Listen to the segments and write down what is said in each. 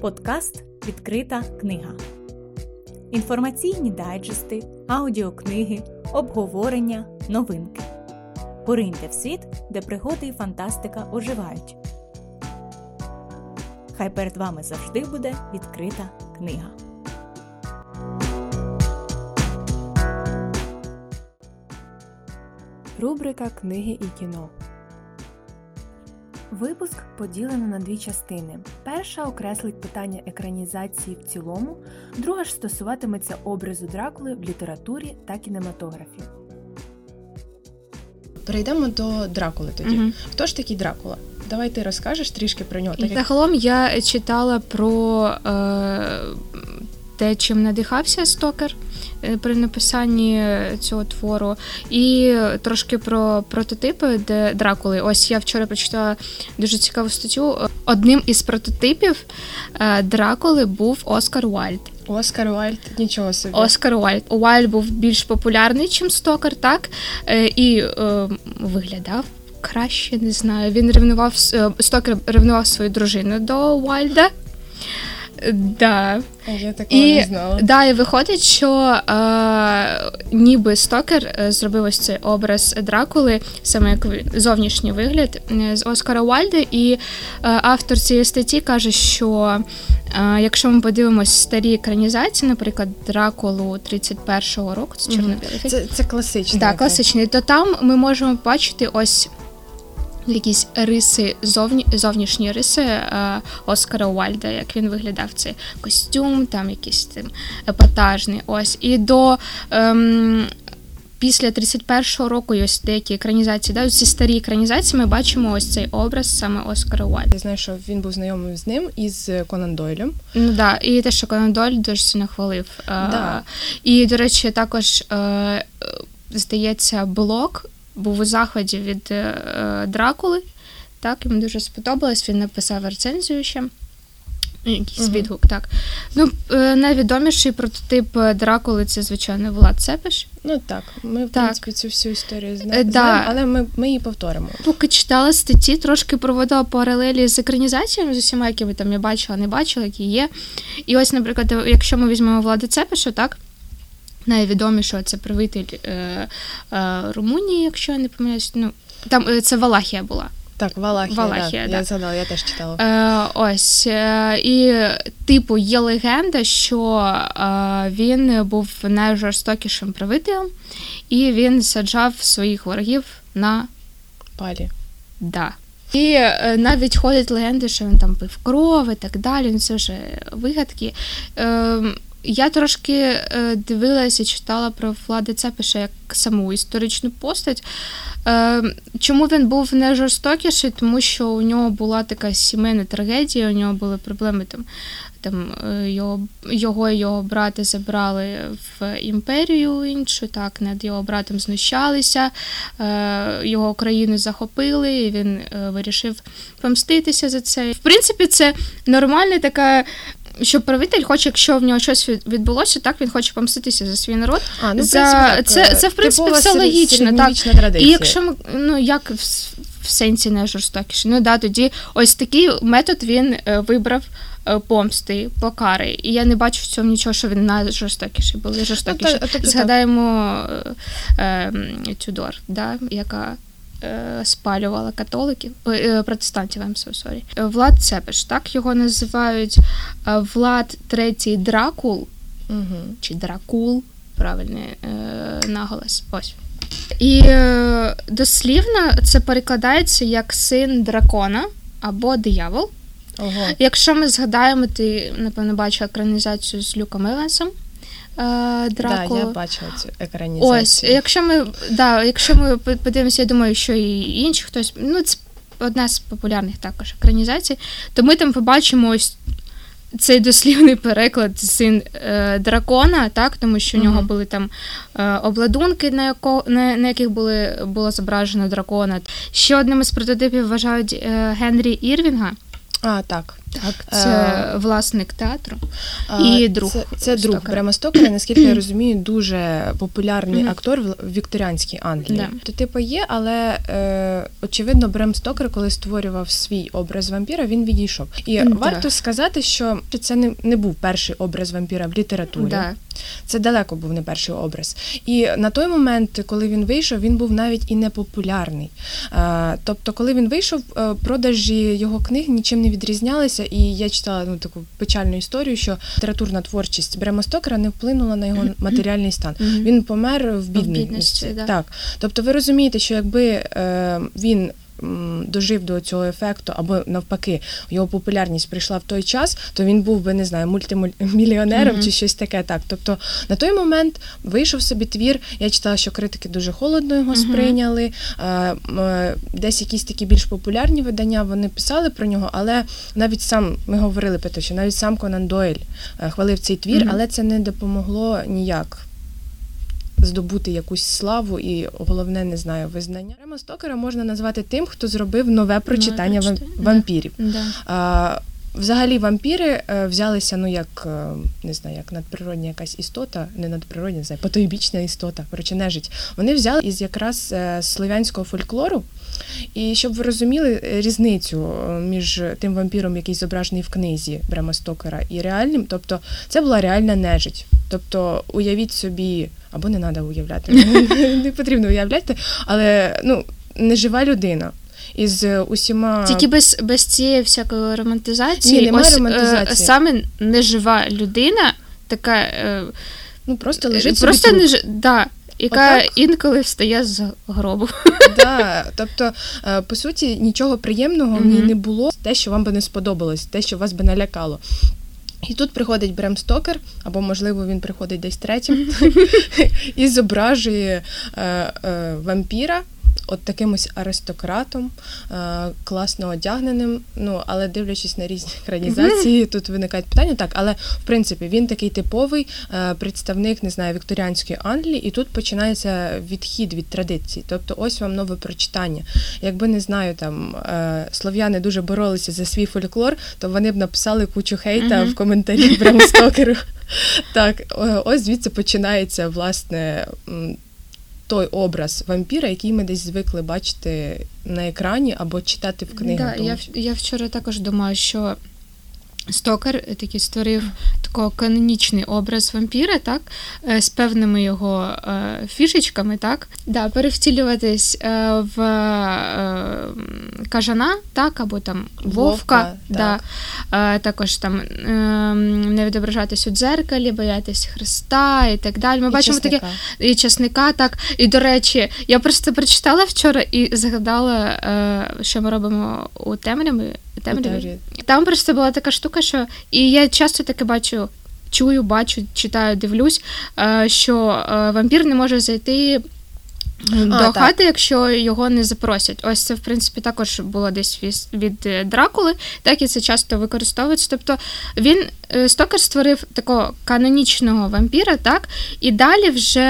Подкаст Відкрита книга. Інформаційні дайджести, аудіокниги, обговорення, новинки. Пориньте в світ, де пригоди і фантастика оживають. Хай перед вами завжди буде відкрита книга. Рубрика Книги і кіно. Випуск поділено на дві частини. Перша окреслить питання екранізації в цілому, друга ж стосуватиметься образу Дракули в літературі та кінематографі. Перейдемо до Дракули тоді. Мгм. Хто ж такий Дракула? Давай ти розкажеш трішки про нього. Так як Загалом я читала про е, те, чим надихався Стокер е, при написанні цього твору, і трошки про прототипи де Дракули. Ось я вчора прочитала дуже цікаву статтю. Одним із прототипів е, Дракули був Оскар Уальд. Оскар Уайльд, нічого собі. Оскар Уальд. Уальд був більш популярний, ніж Стокер, так? Е, і е, виглядав. Краще не знаю. Він ревнував Стокер ревнував свою дружину до Уальда. Да. Я такого І, не знала. да, і виходить, що е, ніби Стокер е, зробив ось цей образ Дракули, саме як зовнішній вигляд е, з Оскара Уальда. І е, автор цієї статті каже, що е, якщо ми подивимось старі екранізації, наприклад, Дракулу 31-го року, це чорно-білий Це, це класичний. Да, класичний. То там ми можемо бачити ось якісь риси, зовні, зовнішні риси е, Оскара Уальда, як він виглядав цей костюм, там якийсь тим епатажний. Ось. І до. Ем, Після 31-го року і ось деякі екранізації, да, ці старі екранізації, ми бачимо ось цей образ саме Оскара Уальда. Я знаю, що він був знайомий з ним із Конан Дойлем. Ну да, і те, що Конан Дойль дуже сильно хвалив. Е, Да. І, до речі, також е, е, здається, блок був у захваті від е, Дракули. Так, йому дуже сподобалось. Він написав рецензію ще. Якийсь Мгм. відгук, так. Ну, е, найвідоміший прототип е, Дракули це, звичайно, Влад Цепиш. Ну так, ми в Так. принципі цю всю історію Е, да. знаємо, але ми, ми її повторимо. Поки читала статті, трошки проводила паралелі з екранізаціями з усіма, якими там я бачила, не бачила, які є. І ось, наприклад, якщо ми візьмемо Влада Цепиша, так. Найвідомішого це правитель е, е, Румунії, якщо я не помиляюсь. Ну, там е, це Валахія була. Так, Валахія, Валахія, да. да. я згадала, я теж читала. Е, ось. Е, і, типу, є легенда, що е, він був найжорстокішим правителем, і він саджав своїх ворогів на Палі. Да. І е, навіть ходять легенди, що він там пив кров і так далі. Ну це вже вигадки. Е, я трошки е, дивилася читала про Влада Цепиша як саму історичну постать. Е, чому він був не жорстокіший? Тому що у нього була така сімейна трагедія, у нього були проблеми там. Там е, його, його і його брати забрали в імперію іншу, так, над його братом знущалися, його країну захопили, і він вирішив помститися за це. В принципі, це нормальна така. Що правитель хоче, якщо в нього щось відбулося, так він хоче помститися за свій народ. А, ну, За- принципі, це- це, в принципі, все логічно, так. традиція. І якщо ми ну як в, в сенсі не жорстокіше, ну да, тоді ось такий метод він е, вибрав е, помсти, покари. І я не бачу в цьому нічого, що він найжорстокіший, були жорстокіші. Ну, та- Згадаємо е, е, Тюдор, да, яка. Е, Спалювала католиків, е, протестантів, I'm so sorry. Е, Влад Цепеш, так його називають е, Влад Третій Дракул, Угу. чи дракул, правильний е, наголос. Ось. І е, дослівно це перекладається як син дракона або диявол. Ого. Якщо ми згадаємо, ти, напевно, бачила екранізацію з Люком Евансом. Е, Да, я бачила цю екранізацію. Ось, якщо ми, да, якщо ми подивимося, я думаю, що і інші хтось, ну це одна з популярних також екранізацій, то ми там побачимо ось цей дослівний переклад син е, дракона, так, тому що в нього були там е, обладунки, на, яко, на, на яких були, було зображено дракона. Ще одним із прототипів вважають е, Генрі Ірвінга. А, так. Так, це власник театру і друг. Це, це друг Стокера. Брема Стокера, наскільки я розумію, дуже популярний актор в вікторіанській Англії. Да. То типу є, але е, очевидно, Брем Стокер, коли створював свій образ вампіра, він відійшов. І М, варто сказати, що це не, не був перший образ вампіра в літературі. Да. Це далеко був не перший образ. І на той момент, коли він вийшов, він був навіть і не популярний. Е, тобто, коли він вийшов, е, продажі його книг нічим не відрізнялися. І я читала ну таку печальну історію, що літературна творчість Брема Стокера не вплинула на його матеріальний стан. Він помер в бідності. бідності, да. Так. Тобто, ви розумієте, що якби е, він. Дожив до цього ефекту, або навпаки, його популярність прийшла в той час, то він був би не знаю, мультимільйонером Мгм. чи щось таке. Так, тобто на той момент вийшов собі твір. Я читала, що критики дуже холодно його Мгм. сприйняли. Е, Десь якісь такі більш популярні видання вони писали про нього, але навіть сам ми говорили про те, що навіть сам Конан Дойль е, хвалив цей твір, Мгм. але це не допомогло ніяк. Здобути якусь славу і головне, не знаю, визнання. Рема Стокера можна назвати тим, хто зробив нове прочитання вам- вампірів. Да. А, взагалі, вампіри е, взялися, ну як е, не знаю, як надприродня якась істота, не надприродня, не знаю, потойбічна істота, коротше, нежить. Вони взяли із якраз е, слов'янського фольклору. І щоб ви розуміли різницю між тим вампіром, який зображений в книзі Брема Стокера, і реальним, тобто це була реальна нежить. Тобто, уявіть собі, або не треба уявляти, не потрібно уявляти, але ну, нежива людина. Із е, усіма Тільки без, без цієї всякої романтизації, Ні, немає ось, е, романтизації. саме нежива людина, така е, ну просто лежить собі просто труп. неж... да, яка Отак? інколи встає з гробу. Да, тобто, по суті, нічого приємного в ній не було. Те, що вам би не сподобалось, те, що вас би налякало. І тут приходить Брем Стокер, або, можливо, він приходить десь третім, і зображує е, е, вампіра. От таким ось аристократом, е, класно одягненим. Ну, але дивлячись на різні екранізації, тут виникають питання. Так, але в принципі він такий типовий е, представник, не знаю, вікторіанської Англії, і тут починається відхід від традицій. Тобто, ось вам нове прочитання. Якби не знаю, там е, слов'яни дуже боролися за свій фольклор, то вони б написали кучу хейта в коментарі Брем Стокеру. Так, ось звідси починається власне. Той образ вампіра, який ми десь звикли бачити на екрані або читати в книгах. Да, тому я, що- я вчора також думаю, що Стокер е, такий створив такий канонічний образ вампіра, так, е, з певними його е, фішечками, так, да, перевтілюватись е, в е, кажана, так, або там вовка, Вовка, да, е, також там е, не відображатись у дзеркалі, боятись Христа і так далі. Ми І бачимо таке чесника. і часника, так. І до речі, я просто прочитала вчора і згадала, що ми робимо у темряві. Там просто була така штука, що і я часто таке бачу. Чую, бачу, читаю, дивлюсь, е, що е, вампір не може зайти до так. хати, якщо його не запросять. Ось це, в принципі, також було десь від, е, Дракули, так і це часто використовується. Тобто він е, Стокер створив такого канонічного вампіра, так, і далі вже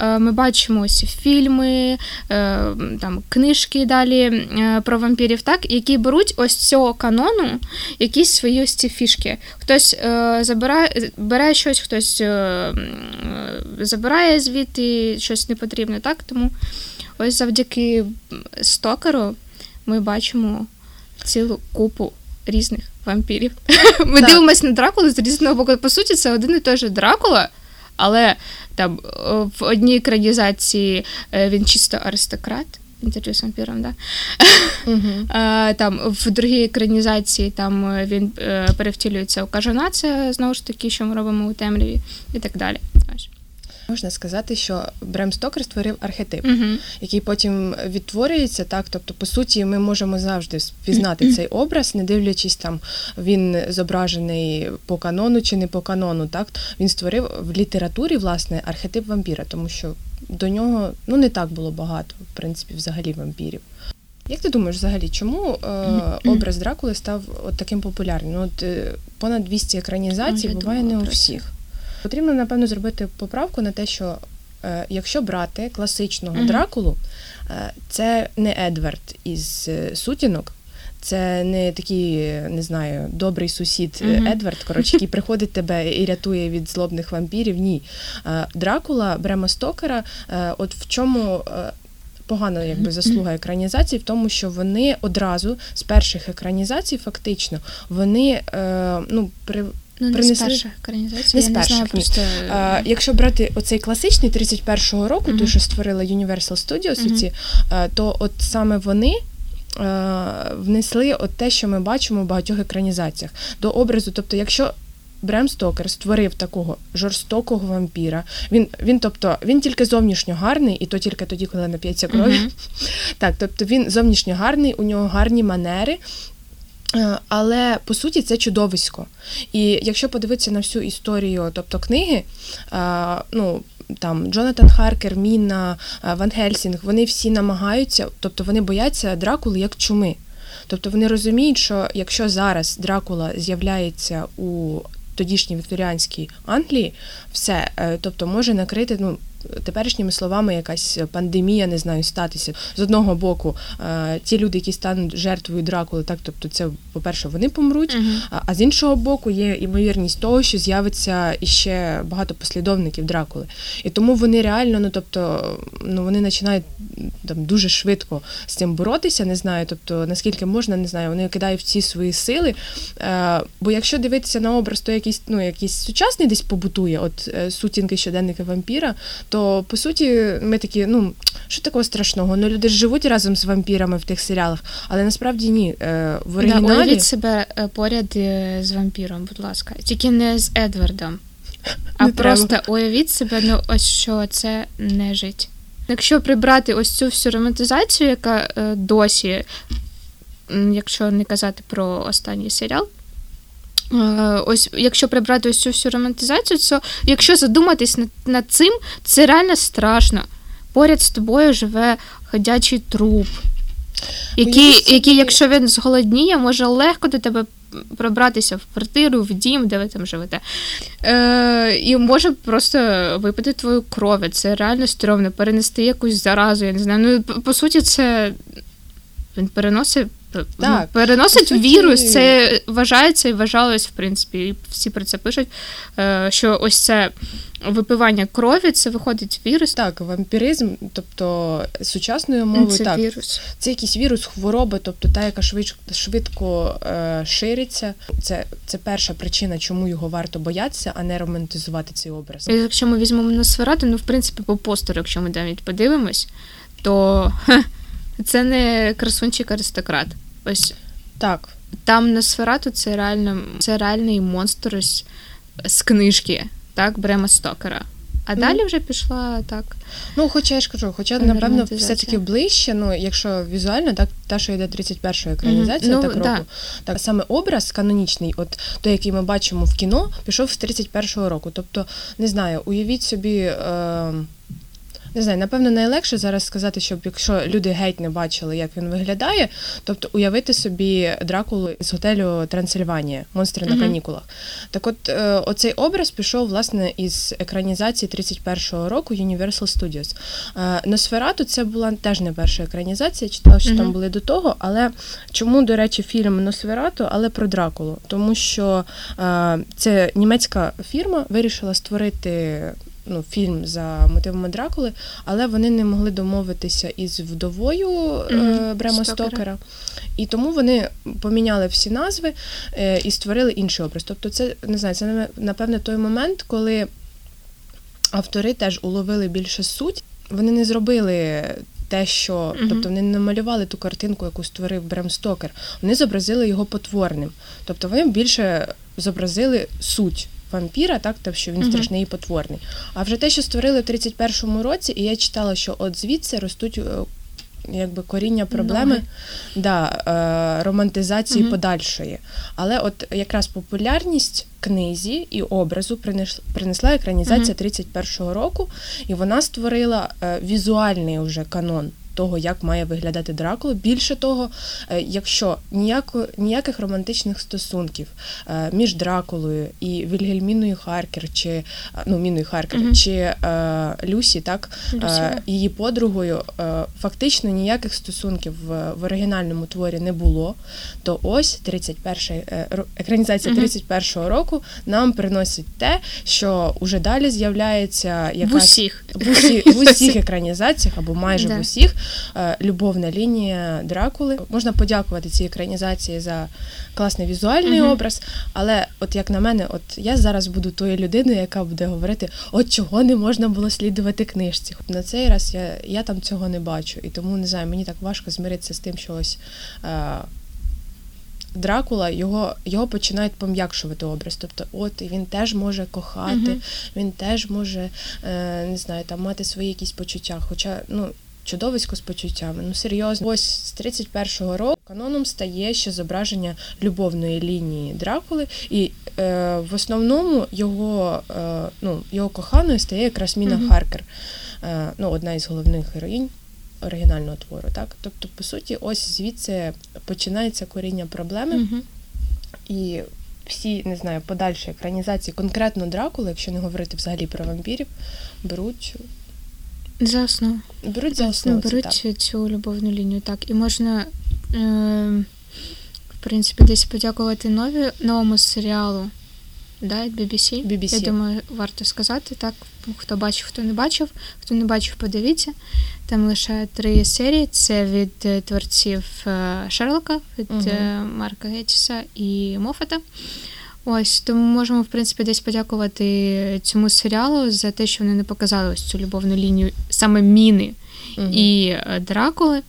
е, ми бачимо ось фільми, е, там книжки далі е, про вампірів, так, які беруть ось цього канону якісь свої ось ці фішки. Хтось е, забирає, бере щось, хтось забирає звідти щось непотрібне, так? Тому ось завдяки стокеру ми бачимо цілу купу різних вампірів. Ми Так. дивимося на Дракулу з різного боку. По суті, це один і той же Дракула, але там в одній екранізації е, він чисто аристократ. Інтерв'ю з вампіром, да? Е, Там в другій екранізації там е, він е, перевтілюється у кажана, це знову ж таки, що ми робимо у темряві, і так далі. Можна сказати, що Брем Стокер створив архетип. Мгм. який потім відтворюється, так тобто, по суті, ми можемо завжди впізнати цей образ, не дивлячись там, він зображений по канону чи не по канону. Так він створив в літературі власне архетип вампіра, тому що до нього ну не так було багато, в принципі, взагалі вампірів. Як ти думаєш, взагалі, чому е, образ Дракули став от таким популярним? Ну, от, е, понад 200 екранізацій Ой, буває думала не у всіх. Потрібно, напевно, зробити поправку на те, що е, якщо брати класичного Мгм. Дракулу, е, це не Едвард із е, сутінок, це не такий, не знаю, добрий сусід е, Мгм. Едвард, коротше, який приходить тебе і рятує від злобних вампірів. Ні. Дракула Брема Стокера, от в чому. Погана якби заслуга екранізації в тому, що вони одразу з перших екранізацій, фактично, вони ну при Ну, не принесли- з перших екранізацій, Не я з не знаю просто. А, якщо брати оцей класичний 31-го року, той, що створила Universal Studios, Мгм. оці, е, то от саме вони. е, Внесли от те, що ми бачимо в багатьох екранізаціях до образу. Тобто, якщо Брем Стокер створив такого жорстокого вампіра, він, він, тобто, він тільки зовнішньо гарний, і то тільки тоді, коли нап'ється крові. Мгм. Так, тобто він зовнішньо гарний, у нього гарні манери. Е, Але по суті це чудовисько. І якщо подивитися на всю історію, тобто книги, е, ну там Джонатан Харкер, Мінна, е, Ван Гельсінг, вони всі намагаються, тобто вони бояться Дракули як чуми. Тобто вони розуміють, що якщо зараз Дракула з'являється у тодішній вікторіанській Англії, все, тобто може накрити, ну. Теперішніми словами, якась пандемія, не знаю, статися. З одного боку, е, ті люди, які стануть жертвою Дракули, так, тобто це, по-перше, вони помруть, Мгм. а, з іншого боку, є ймовірність того, що з'явиться іще багато послідовників Дракули. І тому вони реально, ну тобто, ну вони починають там дуже швидко з цим боротися. Не знаю, тобто наскільки можна, не знаю, вони кидають всі свої сили. Е, бо якщо дивитися на образ, то якийсь, ну, якийсь сучасний десь побутує, от е, сутінки щоденники вампіра, то по суті ми такі, ну що такого страшного? Ну люди ж живуть разом з вампірами в тих серіалах, але насправді ні. Е, в Да, оригіналі уявіть себе е, поряд е, з вампіром, будь ласка. Tільки не з Едвардом. А Не треба. просто уявіть себе, ну ось що це нежить. Якщо прибрати ось цю всю романтизацію, яка е, досі, якщо не казати про останній серіал. Е, Ось, якщо прибрати ось цю всю романтизацію, то якщо задуматись над, над цим, це реально страшно. Поряд з тобою живе ходячий труп, який, який, якщо він зголодніє, може легко до тебе пробратися в квартиру, в дім, де ви там живете. Е, і може просто випити твою кров. Це реально стрьомно, перенести якусь заразу, я не знаю. Ну, по суті, це він переносить. Ну, Так, переносить вірус, це вважається і вважалось, в принципі, і всі про це пишуть, е, що ось це випивання крові, це виходить вірус. Так, вампіризм, тобто сучасною мовою, це так, вірус. це якийсь вірус хвороби, тобто та, яка швидко, швидко е, шириться. Це, це перша причина, чому його варто боятися, а не романтизувати цей образ. І Якщо ми візьмемо Носферату, ну в принципі по постеру, якщо ми навіть подивимось, то хе, це не красунчик аристократ. Ось Так, там Носферату це реально це реальний монстр ось з книжки, так, Брема Стокера. А Ну. далі вже пішла так. ну хоча я ж кажу, хоча напевно все-таки ближче, ну якщо візуально, так та, що йде 31-ша екранізація, Мгм. Ну, так року. да. Так саме образ канонічний, от той, який ми бачимо в кіно, пішов з 31-го року. Тобто, не знаю, уявіть собі. Е, не знаю, напевно, найлегше зараз сказати, щоб якщо люди геть не бачили, як він виглядає, тобто уявити собі Дракулу з готелю Трансильванія, монстри на канікулах. Так от е, оцей образ пішов власне із екранізації 31-го року Universal Studios. Е, Носферату це була теж не перша екранізація, читала, що там були до того. Але чому, до речі, фільм Носферату, але про Дракулу? Тому що е, це німецька фірма вирішила створити. Ну, фільм за мотивами Дракули, але вони не могли домовитися із вдовою Мгм, Брема Стокера. Стокера. І тому вони поміняли всі назви е, і створили інший образ. Тобто, це не знаю, це напевне той момент, коли автори теж уловили більше суть. Вони не зробили те, що Мгм. тобто вони не намалювали ту картинку, яку створив Брем Стокер. Вони зобразили його потворним. Тобто вони більше зобразили суть. Вампіра, так, так, що він страшний і потворний. А вже те, що створили в 31-му році, і я читала, що от звідси ростуть е, якби коріння проблеми Ноги. да, е, романтизації Мгм. подальшої. Але от якраз популярність книзі і образу принес- принесла екранізація Мгм. 31-го року, і вона створила е, візуальний вже канон того, як має виглядати Дракула. Більше того, е, якщо ніяко, ніяких романтичних стосунків е, між Дракулою і Вільгельміною Харкер, чи е, ну Міною Харкер, Мгм. чи е, Люсі, так е, її подругою, е, фактично ніяких стосунків в, в оригінальному творі не було. То ось 31 е, екранізація Мгм. 31-го року нам приносить те, що уже далі з'являється В якась усіх. в, усі, в усіх екранізаціях або майже Да. в усіх любовна лінія Дракули. Можна подякувати цій екранізації за класний візуальний Мгм. образ. Але, от як на мене, от я зараз буду тою людиною, яка буде говорити, от чого не можна було слідувати книжці. На цей раз я, я там цього не бачу. І тому не знаю, мені так важко змиритися з тим, що ось. Е, Дракула його, його починають пом'якшувати образ. Тобто, от він теж може кохати, Мгм. він теж може е, не знаю, там мати свої якісь почуття. Хоча ну чудовисько з почуттями. Ну серйозно, ось з 31-го року каноном стає ще зображення любовної лінії Дракули, і е, в основному його, е, ну, його коханою стає якраз Міна Мгм. Харкер, е, ну, одна із головних героїнь. Оригінального твору, так тобто, по суті, ось звідси починається коріння проблеми, Мгм. і всі не знаю, подальші екранізації, конкретно Дракули, якщо не говорити взагалі про вампірів, беруть, За основу. беруть за основу. це беруть так. цю, любовну лінію. Так, і можна, е, в принципі, десь подякувати нові, новому серіалу. Да, від BBC. BBC. Я думаю, варто сказати, так. Хто бачив, хто не бачив. Хто не бачив, подивіться. Там лише три серії. Це від е, творців е, Шерлока, від е, Марка Геттіса і Моффата. Ось тому можемо, в принципі, десь подякувати цьому серіалу за те, що вони не показали ось цю любовну лінію саме міни Мгм. і е, Дракули.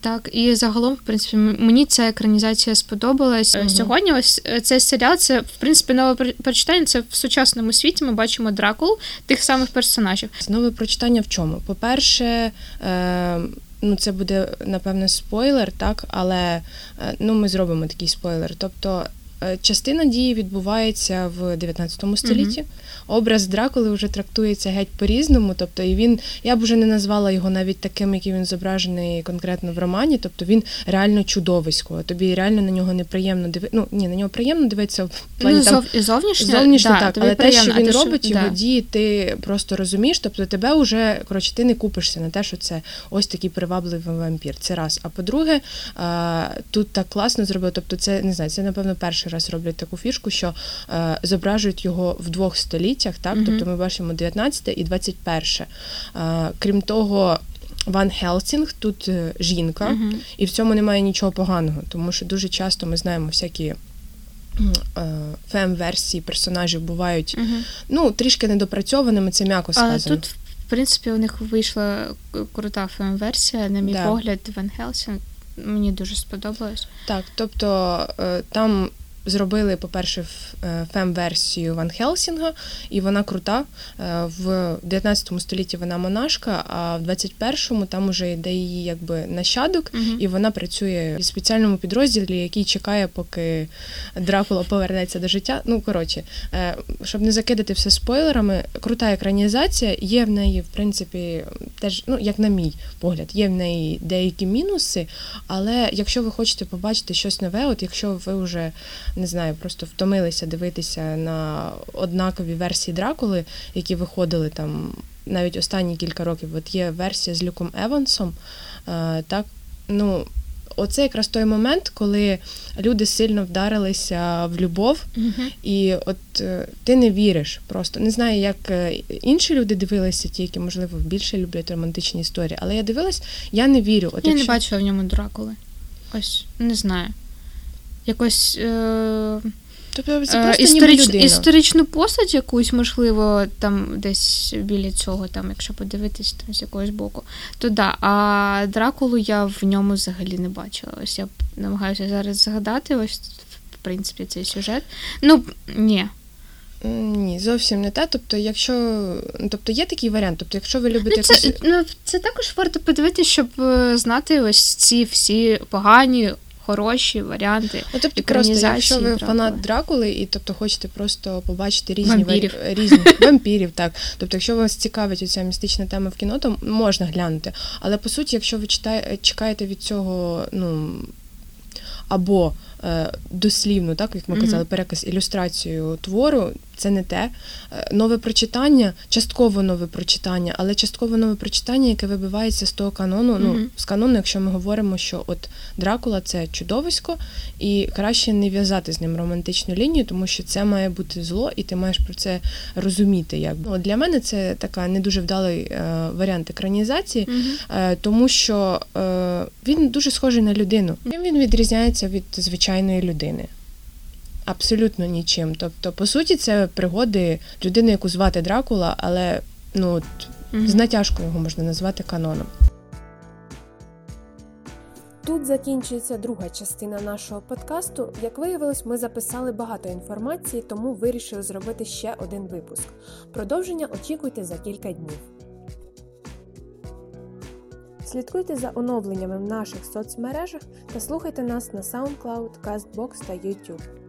Так, і загалом, в принципі, мені ця екранізація сподобалась. Мгм. Сьогодні ось е, цей серіал, це в принципі нове прочитання. Це в сучасному світі. Ми бачимо Дракулу, тих самих персонажів. Нове прочитання в чому? По-перше, е, ну це буде напевне спойлер, так, але е, ну ми зробимо такий спойлер. Тобто частина дії відбувається в 19 столітті. Образ Дракули вже трактується геть по-різному. Тобто, і він, я б вже не назвала його навіть таким, який він зображений конкретно в романі. Тобто він реально чудовисько. Тобі реально на нього неприємно дивитися. Ну ні, на нього приємно дивитися в плані ну, там зов, зовнішньо, Зовнішньо да, так, тобі але те, що він те, що- робить, його да. дії, ти просто розумієш. Тобто тебе вже коротше, ти не купишся на те, що це ось такий привабливий вампір. Це раз. А по-друге, тут так класно зробили. Тобто, це не знаю, це напевно перший раз роблять таку фішку, що е, зображують його в двох століттях. Так, Мгм. тобто ми бачимо 19 і 21. А, крім того. Ван Хелсінг тут е, жінка, Мгм. і в цьому немає нічого поганого, тому що дуже часто ми знаємо всякі е, фем-версії персонажів бувають Мгм. ну, трішки недопрацьованими, це м'яко сказано. тут, в принципі, у них вийшла крута фем-версія, на мій Да. погляд, Ван Хелсінг. Мені дуже сподобалось. Так, тобто е, там зробили, по-перше, е, фем-версію Ван Хелсінга, і вона крута. Е, В 19 столітті вона монашка, а в 21-му там уже йде її якби нащадок, Мгм. і вона працює в спеціальному підрозділі, який чекає, поки Дракула повернеться до життя. Ну, коротше, е, щоб не закидати все спойлерами, крута екранізація. Є в неї, в принципі, теж, ну, як на мій погляд, є в неї деякі мінуси, але якщо ви хочете побачити щось нове, от якщо ви вже не знаю, просто втомилися дивитися на однакові версії Дракули, які виходили там навіть останні кілька років. От є версія з Люком Евансом. е, Так, ну, оце якраз той момент, коли люди сильно вдарилися в любов, Мгм. і от е, ти не віриш просто. Не знаю, як е, інші люди дивилися, ті, які, можливо, більше люблять романтичні історії, але я дивилась, я не вірю. От Я не бачила в ньому Дракули. Ось, не знаю. Якось е, Тобто це е, просто історич, ніби людина. історичну постать якусь, можливо, там десь біля цього, там, якщо подивитись там, з якогось боку, то да. А Дракулу я в ньому взагалі не бачила. Ось я намагаюся зараз згадати, ось в принципі цей сюжет. Ну, ні. Ні, зовсім не те. Тобто, якщо тобто є такий варіант, тобто, якщо ви любите Ну, це, якусь... ну, це також варто подивитися, щоб е, знати ось ці всі погані, хороші варіанти. Ну, тобто, просто, якщо ви Дракули. фанат Дракули, і тобто хочете просто побачити різні Вампірів. різні вампірів, так. Тобто, якщо вас цікавить оця містична тема в кіно, то можна глянути. Але по суті, якщо ви читає, чекаєте від цього, ну. Або е, дослівно, так як ми Мгм. казали, переказ ілюстрацію твору, це не те. Е, Нове прочитання, частково нове прочитання, але частково нове прочитання, яке вибивається з того канону. Ну, з канону, якщо ми говоримо, що от Дракула це чудовисько, і краще не в'язати з ним романтичну лінію, тому що це має бути зло, і ти маєш про це розуміти. Як ну, для мене це така не дуже вдалий е, варіант екранізації, Мгм. е, тому що е, він дуже схожий на людину. Чим він відрізняється від звичайної людини? Абсолютно нічим. Тобто, по суті, це пригоди людини, яку звати Дракула, але ну от, Мгм. з натяжкою його можна назвати каноном. Тут закінчується друга частина нашого подкасту. Як виявилось, ми записали багато інформації, тому вирішили зробити ще один випуск. Продовження очікуйте за кілька днів. Слідкуйте за оновленнями в наших соцмережах та слухайте нас на SoundCloud, CastBox та YouTube.